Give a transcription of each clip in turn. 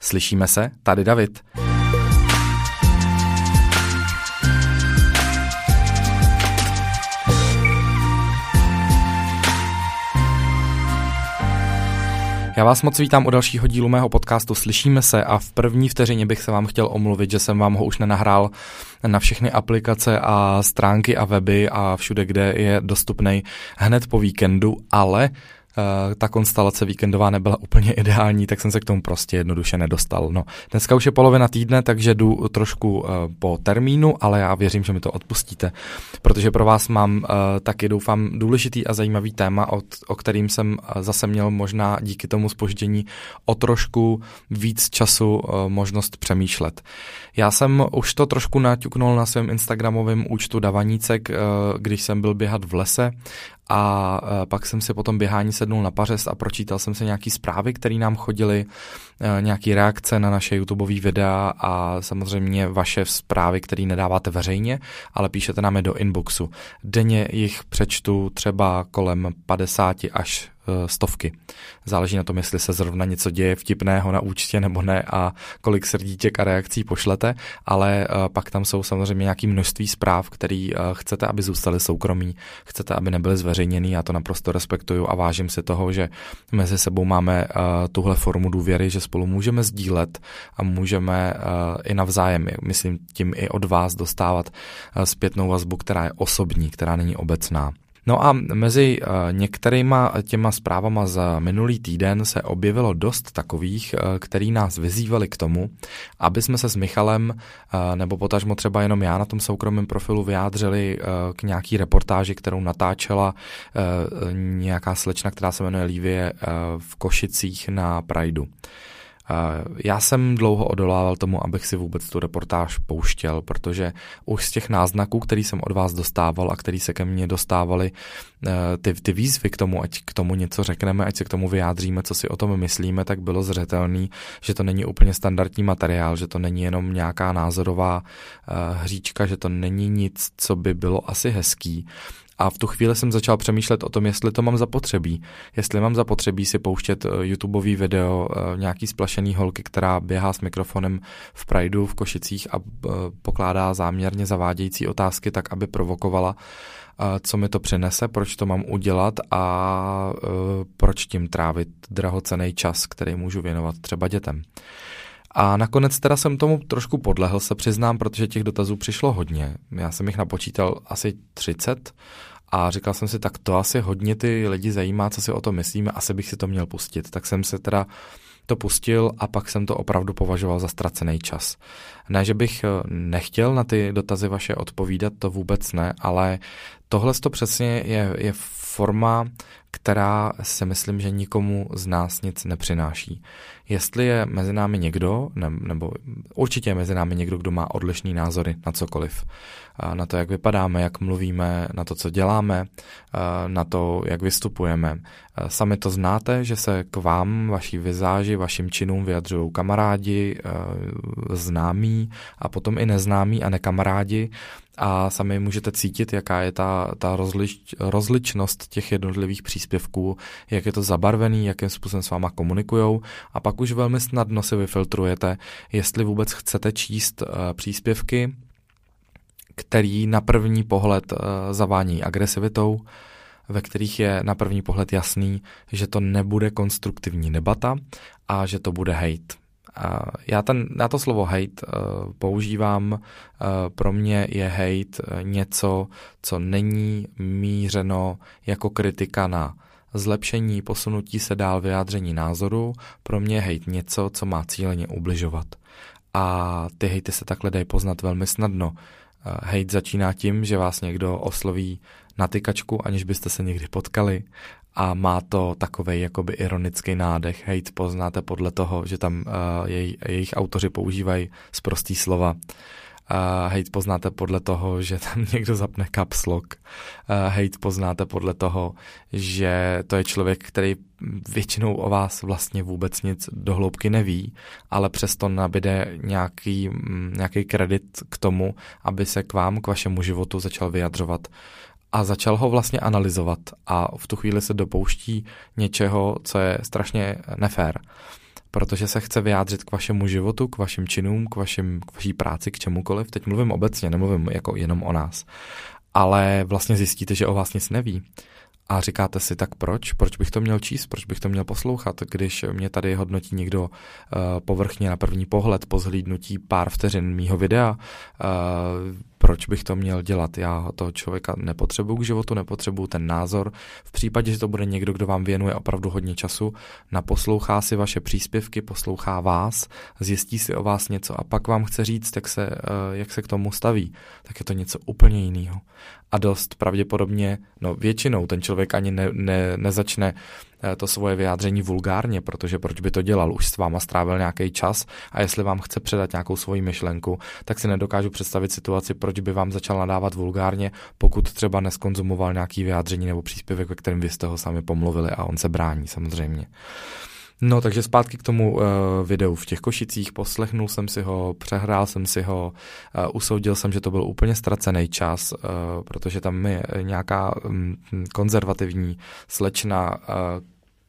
Slyšíme se, tady David. Já vás moc vítám u dalšího dílu mého podcastu Slyšíme se a v první vteřině bych se vám chtěl omluvit, že jsem vám ho už nenahrál na všechny aplikace a stránky a weby a všude, kde je dostupný hned po víkendu, ale ta konstelace víkendová nebyla úplně ideální, tak jsem se k tomu prostě jednoduše nedostal. No, dneska už je polovina týdne, takže jdu trošku uh, po termínu, ale já věřím, že mi to odpustíte, protože pro vás mám uh, taky doufám důležitý a zajímavý téma, od, o kterým jsem zase měl možná díky tomu spoždění o trošku víc času možnost přemýšlet. Já jsem už to trošku naťuknul na svém instagramovém účtu Davanícek, když jsem byl běhat v lese a e, pak jsem si potom běhání sednul na pařez a pročítal jsem si nějaký zprávy, které nám chodily, e, nějaký reakce na naše YouTubeové videa a samozřejmě vaše zprávy, které nedáváte veřejně, ale píšete nám je do inboxu. Denně jich přečtu třeba kolem 50 až stovky. Záleží na tom, jestli se zrovna něco děje vtipného na účtě nebo ne a kolik srdíček a reakcí pošlete, ale eh, pak tam jsou samozřejmě nějaké množství zpráv, který eh, chcete, aby zůstaly soukromí, chcete, aby nebyly zveřejněný, já to naprosto respektuju a vážím si toho, že mezi sebou máme tuhle formu důvěry, že spolu můžeme sdílet a můžeme i navzájem, myslím tím i od vás dostávat zpětnou vazbu, která je osobní, která není obecná. No a mezi uh, některýma těma zprávama za minulý týden se objevilo dost takových, uh, který nás vyzývali k tomu, aby jsme se s Michalem, uh, nebo potažmo třeba jenom já na tom soukromém profilu vyjádřili k nějaký reportáži, kterou natáčela nějaká slečna, která se jmenuje Lívie v Košicích na Prideu. Já jsem dlouho odolával tomu, abych si vůbec tu reportáž pouštěl, protože už z těch náznaků, který jsem od vás dostával a který se ke mně dostávali, eh, ty, ty výzvy k tomu, ať k tomu něco řekneme, ať se k tomu vyjádříme, co si o tom myslíme, tak bylo zřetelný, že to není úplně standardní materiál, že to není jenom nějaká názorová uh, hříčka, že to není nic, co by bylo asi hezký a v tu chvíli jsem začal přemýšlet o tom, jestli to mám zapotřebí. Jestli mám zapotřebí si pouštět eh, YouTubeový video eh, nějaký splašený holky, která běhá s mikrofonem v Prideu v Košicích a eh, pokládá záměrně zavádějící otázky tak, aby provokovala co mi to přinese, proč to mám udělat a proč tím trávit drahocený čas, který můžu věnovat třeba dětem. A nakonec teda jsem tomu trošku podlehl, se přiznám, protože těch dotazů přišlo hodně. Já jsem jich napočítal asi 30 a říkal jsem si, tak to asi hodně ty lidi zajímá, co si o to myslíme, asi bych si to měl pustit. Tak jsem se teda to pustil a pak jsem to opravdu považoval za ztracený čas. Ne, že bych eh, nechtěl na ty dotazy vaše odpovídat, to vůbec ne, ale tohle to přesně je, je forma, která si myslím, že nikomu z nás nic nepřináší. Jestli je mezi námi někdo, ne, nebo určitě je mezi námi někdo, kdo má odlišný názory na cokoliv, na to, jak vypadáme, jak mluvíme, na to, co děláme, na to, jak vystupujeme. Sami to znáte, že se k vám, vaší vizáži, vašim činům vyjadřují kamarádi, známí a potom i neznámí a nekamarádi. A sami můžete cítit, jaká je ta, ta rozlič, rozličnost těch jednotlivých příspěvků, jak je to zabarvený, jakým způsobem s váma komunikujou. A pak už velmi snadno si vyfiltrujete, jestli vůbec chcete číst uh, příspěvky, který na první pohled uh, zavání agresivitou, ve kterých je na první pohled jasný, že to nebude konstruktivní debata a že to bude hate. Já, ten, já to slovo hate uh, používám, pro mě je hate něco, co není mířeno jako kritika na zlepšení, posunutí se dál vyjádření názoru, pro mě je hate něco, co má cíleně ubližovat. A ty hejty se takhle dají poznat velmi snadno. Hate začíná tím, že vás někdo osloví na tykačku, aniž byste se někdy potkali a má to takový jakoby ironický nádech. Hate poznáte podle toho, že tam uh, jej, jejich autoři používají zprostý slova. Uh, hate poznáte podle toho, že tam někdo zapne caps lock. Uh, hate poznáte podle toho, že to je člověk, který většinou o vás vlastně vůbec nic do hloubky neví, ale přesto nabide nějaký, mm, nějaký kredit k tomu, aby se k vám, k vašemu životu začal vyjadřovat a začal ho vlastně analyzovat a v tu chvíli se dopouští něčeho, co je strašně nefér. Protože se chce vyjádřit k vašemu životu, k vašim činům, k, vašim, k vaší práci, k čemukoliv. Teď mluvím obecně, nemluvím jako jenom o nás. Ale vlastně zjistíte, že o vás nic neví. A říkáte si, tak proč? Proč bych to měl číst? Proč bych to měl poslouchat, když mě tady hodnotí někdo uh, povrchně na první pohled po zhlídnutí pár vteřin mýho videa? Uh, proč bych to měl dělat? Já toho člověka nepotřebuju k životu, nepotřebuju ten názor. V případě, že to bude někdo, kdo vám věnuje opravdu hodně času, naposlouchá si vaše příspěvky, poslouchá vás, zjistí si o vás něco a pak vám chce říct, jak se, eh, jak se k tomu staví, tak je to něco úplně jiného. A dost pravděpodobně, no většinou ten člověk ani ne, ne, nezačne Eh, to svoje vyjádření vulgárně, protože proč by to dělal? Už s váma strávil nějaký čas a jestli vám chce předat nějakou svoji myšlenku, tak si nedokážu představit situaci, proč by vám začal nadávat vulgárně, pokud třeba neskonzumoval nějaký vyjádření nebo příspěvek, ve kterém vy jste ho sami pomluvili a on se brání samozřejmě. No, takže zpátky k tomu uh, videu v těch Košicích, poslechnul jsem si ho, přehrál jsem si ho, uh, usoudil jsem, že to byl úplně ztracený čas, uh, protože tam je nějaká um, konzervativní slečna, uh,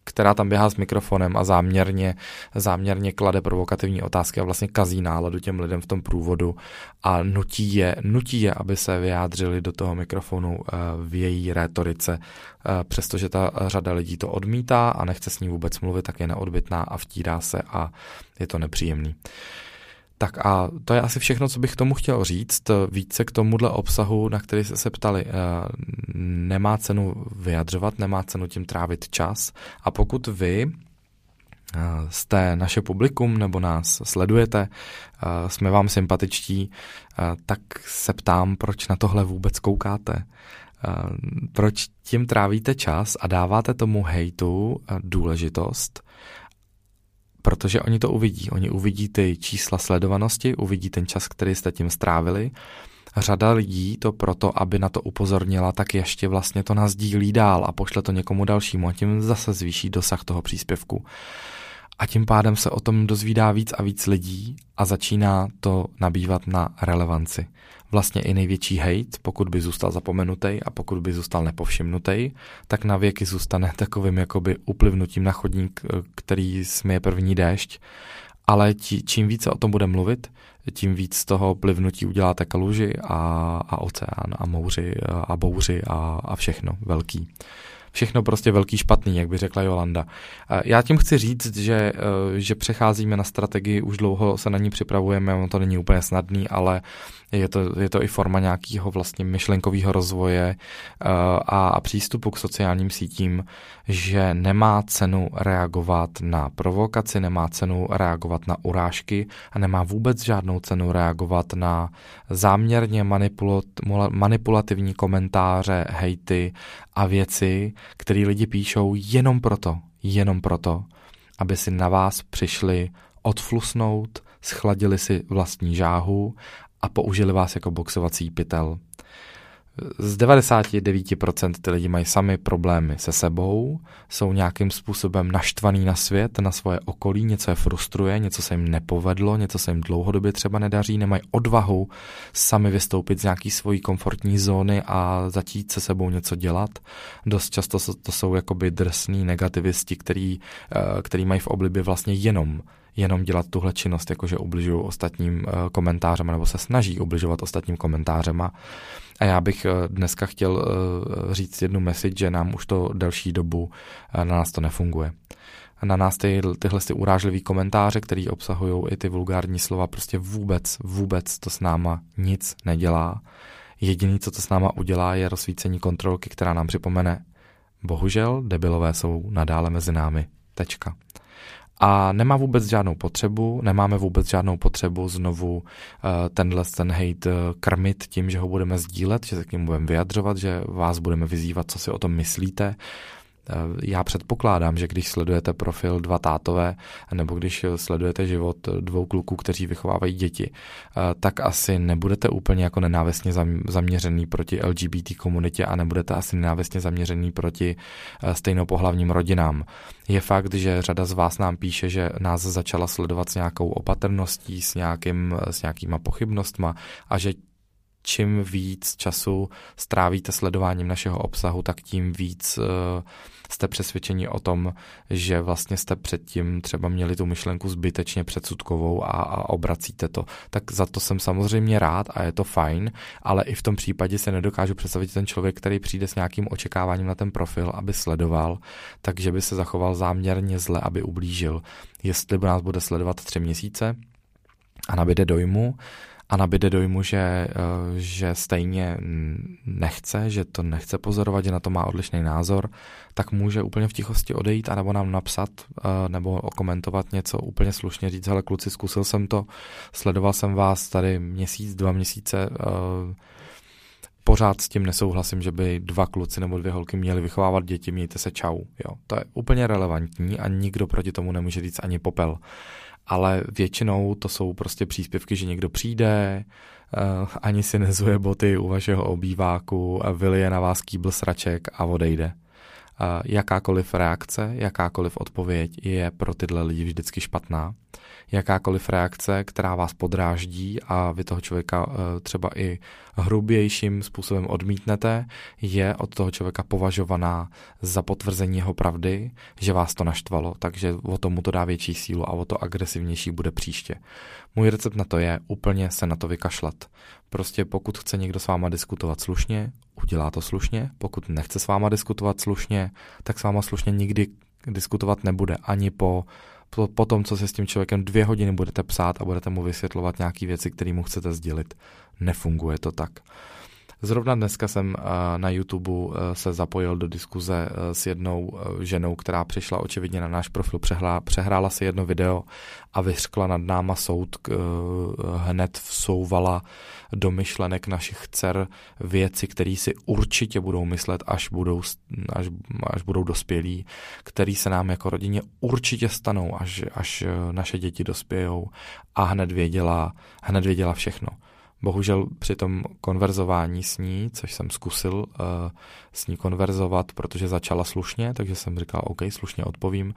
která tam běhá s mikrofonem a záměrně, záměrně klade provokativní otázky a vlastně kazí náladu těm lidem v tom průvodu a nutí je, nutí je aby se vyjádřili do toho mikrofonu eh, v její rétorice, eh, přestože ta řada lidí to odmítá a nechce s ní vůbec mluvit, tak je neodbitná a vtírá se a je to nepříjemný. Tak a to je asi všechno, co bych tomu chtěl říct. Více k tomuhle obsahu, na který jste se ptali, eh, nemá cenu vyjadřovat, nemá cenu tím trávit čas. A pokud vy eh, jste naše publikum nebo nás sledujete, eh, jsme vám sympatičtí, tak se ptám, proč na tohle vůbec koukáte. Proč tím trávíte čas a dáváte tomu hejtu důležitost protože oni to uvidí. Oni uvidí ty čísla sledovanosti, uvidí ten čas, který jste tím strávili. Řada lidí to proto, aby na to upozornila, tak ještě vlastně to nazdílí dál a pošle to někomu dalšímu a tím zase zvýší dosah toho příspěvku. A tím pádem se o tom dozvídá víc a víc lidí a začíná to nabývat na relevanci vlastně i největší hate, pokud by zůstal zapomenutý a pokud by zůstal nepovšimnutý, tak na věky zůstane takovým jakoby uplivnutím na chodník, eh, který směje první déšť. Ale tí, čím více o tom bude mluvit, tím víc z toho plivnutí uděláte kaluži a, a oceán a mouři a bouři a, a všechno velký všechno prostě velký špatný, jak by řekla Jolanda. Já tím chci říct, že, eh, že přecházíme na strategii, už dlouho se na ní připravujeme, ono to není úplně snadný, ale je to, je to i forma nějakého vlastně myšlenkového rozvoje eh, a, a přístupu k sociálním sítím, že nemá cenu reagovat na provokaci, nemá cenu reagovat na urážky a nemá vůbec žádnou cenu reagovat na záměrně manipulativní komentáře, hejty a věci, které lidi píšou jenom proto, jenom proto, aby si na vás přišli odflusnout, schladili si vlastní žáhu a použili vás jako boxovací pytel. Z 99% ty lidi mají sami problémy se sebou, jsou nějakým způsobem naštvaný na svět, na svoje okolí, něco je frustruje, něco se jim nepovedlo, něco se jim dlouhodobě třeba nedaří, nemají odvahu sami vystoupit z nějaký svojí komfortní zóny a začít se sebou něco dělat. Dost často to jsou jakoby drsní negativisti, který, eh, který mají v oblibě vlastně jenom jenom dělat tuhle činnost, jakože ubližují ostatním eh, komentářem nebo se snaží ubližovat ostatním komentářem. A já bych eh, dneska chtěl eh, říct jednu message, že nám už to delší dobu na nás to nefunguje. Na nás ty, tyhle ty urážlivý komentáře, které obsahují i ty vulgární slova, prostě vůbec, vůbec to s náma nic nedělá. Jediný, co to s náma udělá, je rozsvícení kontrolky, která nám připomene, bohužel debilové jsou nadále mezi námi. Tečka a nemá vůbec žádnou potřebu, nemáme vůbec žádnou potřebu znovu uh, tenhle ten hate uh, krmit tím, že ho budeme sdílet, že se k němu budeme vyjadřovat, že vás budeme vyzývat, co si o tom myslíte. Eh, já předpokládám, že když sledujete profil dva tátové, nebo když sledujete život dvou kluků, kteří vychovávají děti, eh, tak asi nebudete úplně jako nenávistně zaměřený proti LGBT komunitě a nebudete asi nenávistně zaměřený proti eh, stejnopohlavním rodinám. Je fakt, že řada z vás nám píše, že nás začala sledovat s nějakou opatrností, s, nějakým, s nějakýma pochybnostma a že čím víc času strávíte sledováním našeho obsahu, tak tím víc uh, jste přesvědčeni o tom, že vlastně jste předtím třeba měli tu myšlenku zbytečně předsudkovou a, a obracíte to. Tak za to jsem samozřejmě rád a je to fajn, ale i v tom případě se nedokážu představit ten člověk, který přijde s nějakým očekáváním na ten profil, aby sledoval, takže by se zachoval záměrně zle, aby ublížil. Jestli by nás bude sledovat tři měsíce, a nabide dojmu, a nabide dojmu, že, eh, že stejně nechce, že to nechce pozorovat, že na to má odlišný názor, tak může úplně v tichosti odejít a nebo nám napsat eh, nebo okomentovat něco úplně slušně, říct, hele kluci, zkusil jsem to, sledoval jsem vás tady měsíc, dva měsíce, eh, pořád s tím nesouhlasím, že by dva kluci nebo dvě holky měly vychovávat děti, mějte se čau. Jo, to je úplně relevantní a nikdo proti tomu nemůže říct ani popel ale většinou to jsou prostě příspěvky, že někdo přijde, uh, ani si nezuje boty u vašeho obýváku, vylije na vás kýbl sraček a odejde. Uh, jakákoliv reakce, jakákoliv odpověď je pro tyhle lidi vždycky špatná jakákoliv reakce, která vás podráždí a vy toho člověka eh, třeba i hrubějším způsobem odmítnete, je od toho člověka považovaná za potvrzení jeho pravdy, že vás to naštvalo, takže o tomu to dá větší sílu a o to agresivnější bude příště. Můj recept na to je úplně se na to vykašlat. Prostě pokud chce někdo s váma diskutovat slušně, udělá to slušně, pokud nechce s váma diskutovat slušně, tak s váma slušně nikdy diskutovat nebude ani po po, po tom, co se s tím člověkem dvě hodiny budete psát a budete mu vysvětlovat nějaké věci, které mu chcete sdělit. Nefunguje to tak. Zrovna dneska jsem eh, na YouTube eh, se zapojil do diskuze eh, s jednou ženou, která přišla očividně na náš profil, přehrála, přehrála si jedno video a vyřkla nad náma soud, hned vsouvala do myšlenek našich dcer věci, které si určitě budou myslet, až budou, až, až budou dospělí, které se nám jako rodině určitě stanou, až, až naše děti dospějou a hned věděla, hned věděla všechno. Bohužel při tom konverzování s ní, což jsem zkusil uh, s ní konverzovat, protože začala slušně, takže jsem říkal, OK, slušně odpovím.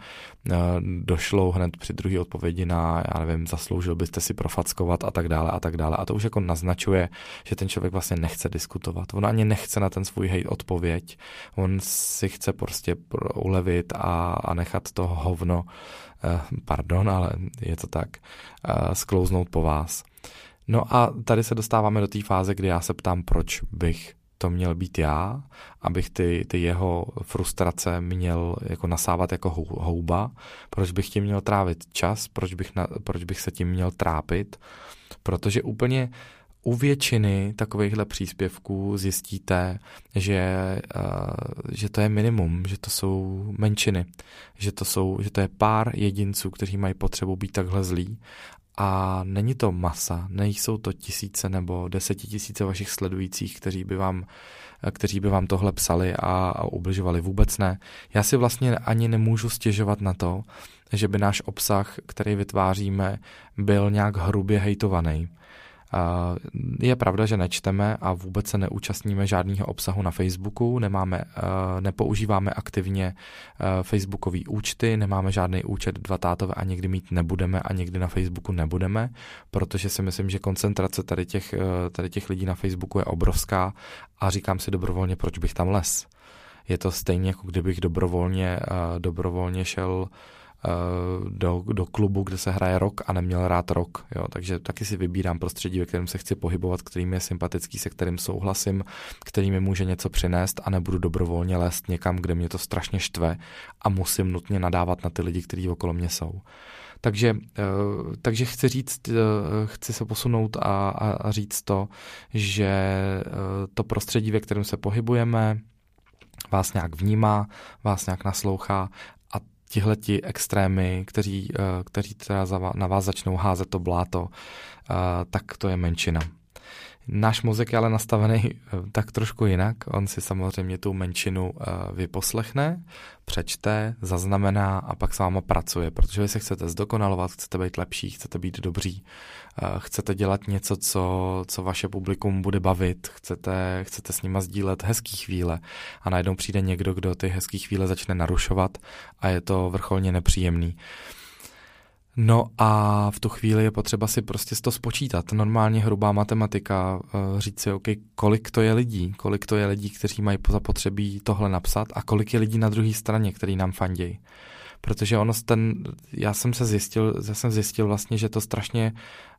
Uh, došlo hned při druhé odpovědi na, já nevím, zasloužil byste si profackovat a tak dále a tak dále. A to už jako naznačuje, že ten člověk vlastně nechce diskutovat. On ani nechce na ten svůj hejt odpověď. On si chce prostě ulevit a, a nechat to hovno, uh, pardon, ale je to tak, uh, sklouznout po vás. No a tady se dostáváme do té fáze, kdy já se ptám, proč bych to měl být já, abych ty, ty jeho frustrace měl jako nasávat jako houba, proč bych tím měl trávit čas, proč bych, na, proč bych se tím měl trápit, protože úplně u většiny takovýchhle příspěvků zjistíte, že, uh, že to je minimum, že to jsou menšiny, že to, jsou, že to je pár jedinců, kteří mají potřebu být takhle zlí a není to masa, nejsou to tisíce nebo desetitisíce vašich sledujících, kteří by vám, kteří by vám tohle psali a, a ubližovali. Vůbec ne. Já si vlastně ani nemůžu stěžovat na to, že by náš obsah, který vytváříme, byl nějak hrubě hejtovaný. Je pravda, že nečteme a vůbec se neúčastníme žádného obsahu na Facebooku, nemáme, eh, nepoužíváme aktivně eh, Facebookové účty, nemáme žádný účet dva tátové a někdy mít nebudeme a někdy na Facebooku nebudeme, protože si myslím, že koncentrace tady těch, eh, tady těch lidí na Facebooku je obrovská a říkám si dobrovolně, proč bych tam les. Je to stejně, jako kdybych dobrovolně, dobrovolně šel Eh, do, do klubu, kde se hraje rok a neměl rád rok. Jo. Takže taky si vybírám prostředí, ve kterém se chci pohybovat, kterým je sympatický, se kterým souhlasím, který mi může něco přinést a nebudu dobrovolně lézt někam, kde mě to strašně štve a musím nutně nadávat na ty lidi, kteří okolo mě jsou. Takže, eh, takže chci říct, eh, chci se posunout a, a říct to, že to prostředí, ve kterém se pohybujeme, vás nějak vnímá, vás nějak naslouchá tihleti extrémy, kteří, eh, kteří teda na vás začnou házet to bláto, eh, tak to je menšina. Náš mozek je ale nastavený eh, tak trošku jinak. On si samozřejmě tu menšinu eh, vyposlechne, přečte, zaznamená a pak s váma pracuje, protože vy se chcete zdokonalovat, chcete být lepší, chcete být dobří, eh, chcete dělat něco, co, co vaše publikum bude bavit, chcete, chcete s nima sdílet hezký chvíle a najednou přijde někdo, kdo ty hezký chvíle začne narušovat a je to vrcholně nepříjemný. No a v tu chvíli je potřeba si prostě to spočítat. Normálně hrubá matematika, eh, říct si, OK, kolik to je lidí, kolik to je lidí, kteří mají zapotřebí tohle napsat a kolik je lidí na druhé straně, který nám fandějí. Protože ono ten, já jsem se zjistil, já jsem zjistil vlastně, že to strašně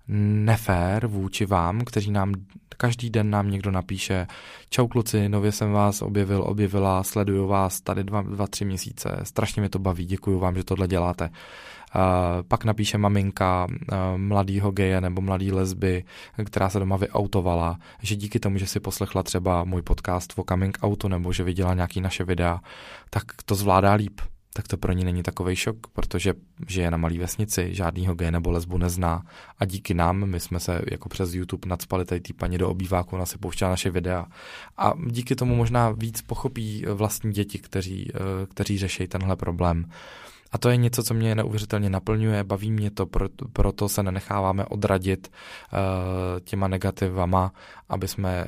nefér vůči vám, kteří nám každý den nám někdo napíše čau kluci, nově jsem vás objevil, objevila, sleduju vás tady dva, dva tři měsíce, strašně mi to baví, děkuji vám, že tohle děláte. Uh, pak napíše maminka uh, mladýho geje nebo mladý lesby, která se doma vyautovala, že díky tomu, že si poslechla třeba můj podcast o coming outu nebo že viděla nějaký naše videa, tak to zvládá líp tak to pro ní není takový šok, protože žije na malé vesnici, žádnýho gay nebo lesbu nezná a díky nám, my jsme se jako přes YouTube nadspali tady tý paní do obýváku, ona si pouštěla naše videa a díky tomu možná víc pochopí vlastní děti, kteří, eh, kteří řeší tenhle problém. A to je něco, co mě neuvěřitelně naplňuje, baví mě to, proto se nenecháváme odradit uh, těma negativama, aby jsme,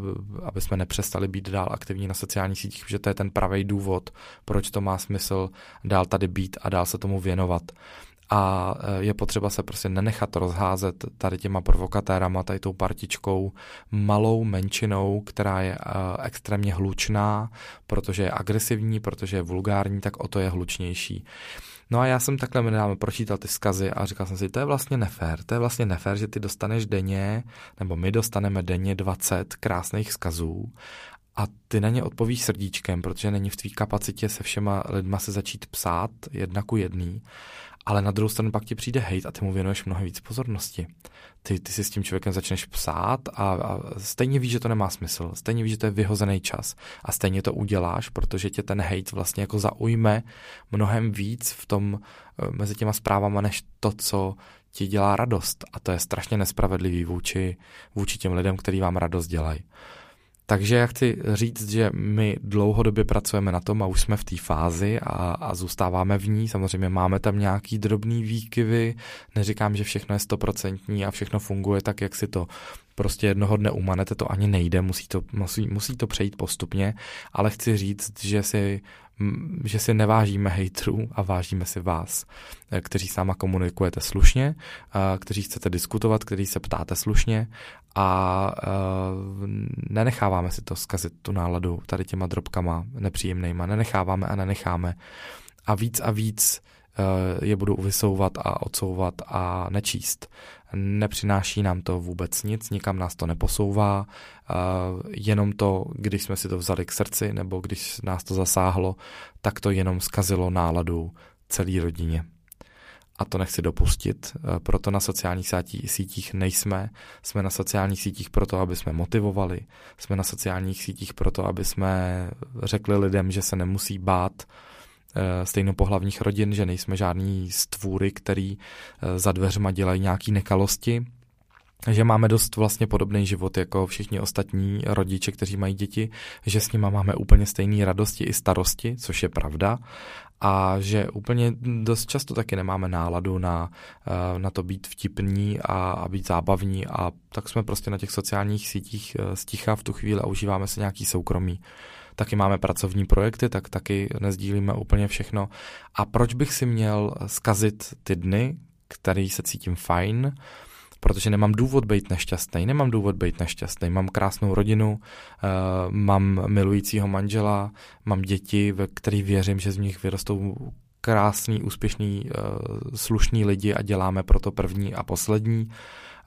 uh, aby jsme nepřestali být dál aktivní na sociálních sítích, protože to je ten pravý důvod, proč to má smysl dál tady být a dál se tomu věnovat. A e, je potřeba se prostě nenechat rozházet tady těma provokatérama, tady tou partičkou, malou menšinou, která je e, extrémně hlučná, protože je agresivní, protože je vulgární, tak o to je hlučnější. No a já jsem takhle nedávno pročítal ty vzkazy a říkal jsem si, to je vlastně nefér, to je vlastně nefér, že ty dostaneš denně, nebo my dostaneme denně 20 krásných vzkazů a ty na ně odpovíš srdíčkem, protože není v tvý kapacitě se všema lidma se začít psát jedna ku jedný ale na druhou stranu pak ti přijde hate a ty mu věnuješ mnohem víc pozornosti. Ty, ty si s tím člověkem začneš psát a, a stejně víš, že to nemá smysl, stejně víš, že to je vyhozený čas a stejně to uděláš, protože tě ten hate vlastně jako zaujme mnohem víc v tom eh, mezi těma zprávama, než to, co ti dělá radost. A to je strašně nespravedlivý vůči, vůči těm lidem, který vám radost dělají. Takže já chci říct, že my dlouhodobě pracujeme na tom a už jsme v té fázi a, a zůstáváme v ní. Samozřejmě máme tam nějaký drobný výkyvy, neříkám, že všechno je stoprocentní a všechno funguje tak, jak si to prostě jednoho dne umanete, to ani nejde, musí to, musí, musí to přejít postupně, ale chci říct, že si že si nevážíme hejtrů a vážíme si vás, eh, kteří s náma komunikujete slušně, kteří chcete diskutovat, kteří se ptáte slušně a eh, nenecháváme si to zkazit tu náladu tady těma drobkama nepříjemnýma, nenecháváme a nenecháme. A víc a víc eh, je budu vysouvat a odsouvat a nečíst. Nepřináší nám to vůbec nic, nikam nás to neposouvá, jenom to, když jsme si to vzali k srdci nebo když nás to zasáhlo, tak to jenom zkazilo náladu celé rodině. A to nechci dopustit, proto na sociálních sítích nejsme. Jsme na sociálních sítích proto, aby jsme motivovali, jsme na sociálních sítích proto, aby jsme řekli lidem, že se nemusí bát Eh, stejnopohlavních rodin, že nejsme žádní stvůry, který eh, za dveřma dělají nějaký nekalosti, že máme dost vlastně podobný život jako všichni ostatní rodiče, kteří mají děti, že s nimi máme úplně stejné radosti i starosti, což je pravda, a že úplně dost často taky nemáme náladu na, eh, na to být vtipní a, a být zábavní. A tak jsme prostě na těch sociálních sítích sticha v tu chvíli a užíváme se nějaký soukromí taky máme pracovní projekty, tak taky nezdílíme úplně všechno. A proč bych si měl zkazit ty dny, který se cítím fajn, protože nemám důvod být nešťastný, nemám důvod být nešťastný, mám krásnou rodinu, uh, mám milujícího manžela, mám děti, ve kterých věřím, že z nich vyrostou krásný, úspěšný, uh, slušný lidi a děláme proto první a poslední.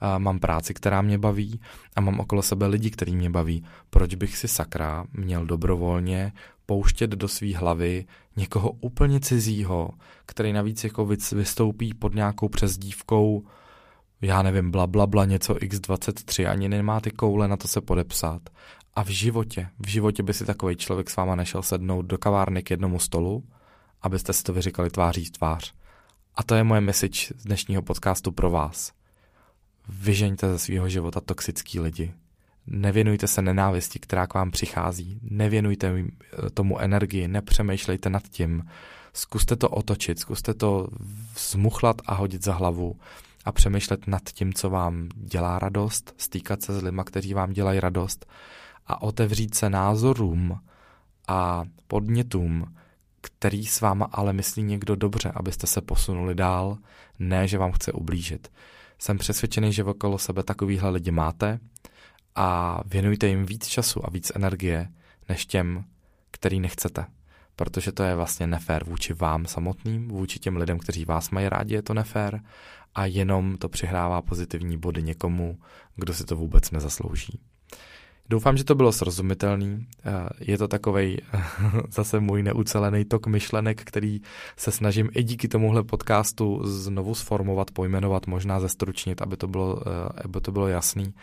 Uh, mám práci, která mě baví a mám okolo sebe lidi, který mě baví. Proč bych si sakra měl dobrovolně pouštět do své hlavy někoho úplně cizího, který navíc jako vystoupí pod nějakou přezdívkou já nevím, bla, bla, bla, něco x23, ani nemá ty koule na to se podepsat. A v životě, v životě by si takový člověk s váma nešel sednout do kavárny k jednomu stolu, abyste si to vyříkali tváří v tvář. A to je moje message z dnešního podcastu pro vás vyžeňte ze svého života toxický lidi. Nevěnujte se nenávisti, která k vám přichází. Nevěnujte tomu energii, nepřemýšlejte nad tím. Zkuste to otočit, zkuste to zmuchlat a hodit za hlavu a přemýšlet nad tím, co vám dělá radost, stýkat se s lidmi, kteří vám dělají radost a otevřít se názorům a podnětům, který s váma ale myslí někdo dobře, abyste se posunuli dál, ne, že vám chce ublížit. Jsem přesvědčený, že okolo sebe takovýhle lidi máte a věnujte jim víc času a víc energie, než těm, který nechcete. Protože to je vlastně nefér vůči vám samotným, vůči těm lidem, kteří vás mají rádi, je to nefér a jenom to přihrává pozitivní body někomu, kdo si to vůbec nezaslouží. Doufám, že to bylo srozumitelný. Eh, je to takový zase můj neucelený tok myšlenek, který se snažím i díky tomuhle podcastu znovu sformovat, pojmenovat, možná zestručnit, aby to bylo, eh, aby to bylo jasný.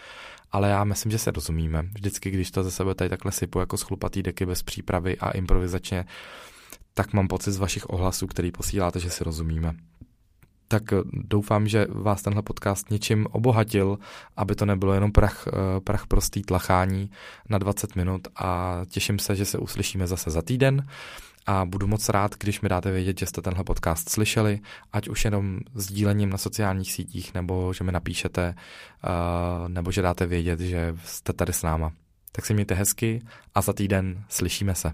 Ale já myslím, že se rozumíme. Vždycky, když to ze sebe tady takhle sypu jako schlupatý deky bez přípravy a improvizačně, tak mám pocit z vašich ohlasů, který posíláte, že si rozumíme tak eh, doufám, že vás tenhle podcast něčím obohatil, aby to nebylo jenom prach, eh, prach prostý tlachání na 20 minut a těším se, že se uslyšíme zase za týden a budu moc rád, když mi dáte vědět, že jste tenhle podcast slyšeli, ať už jenom sdílením na sociálních sítích, nebo že mi napíšete, eh, nebo že dáte vědět, že jste tady s náma. Tak si mějte hezky a za týden slyšíme se.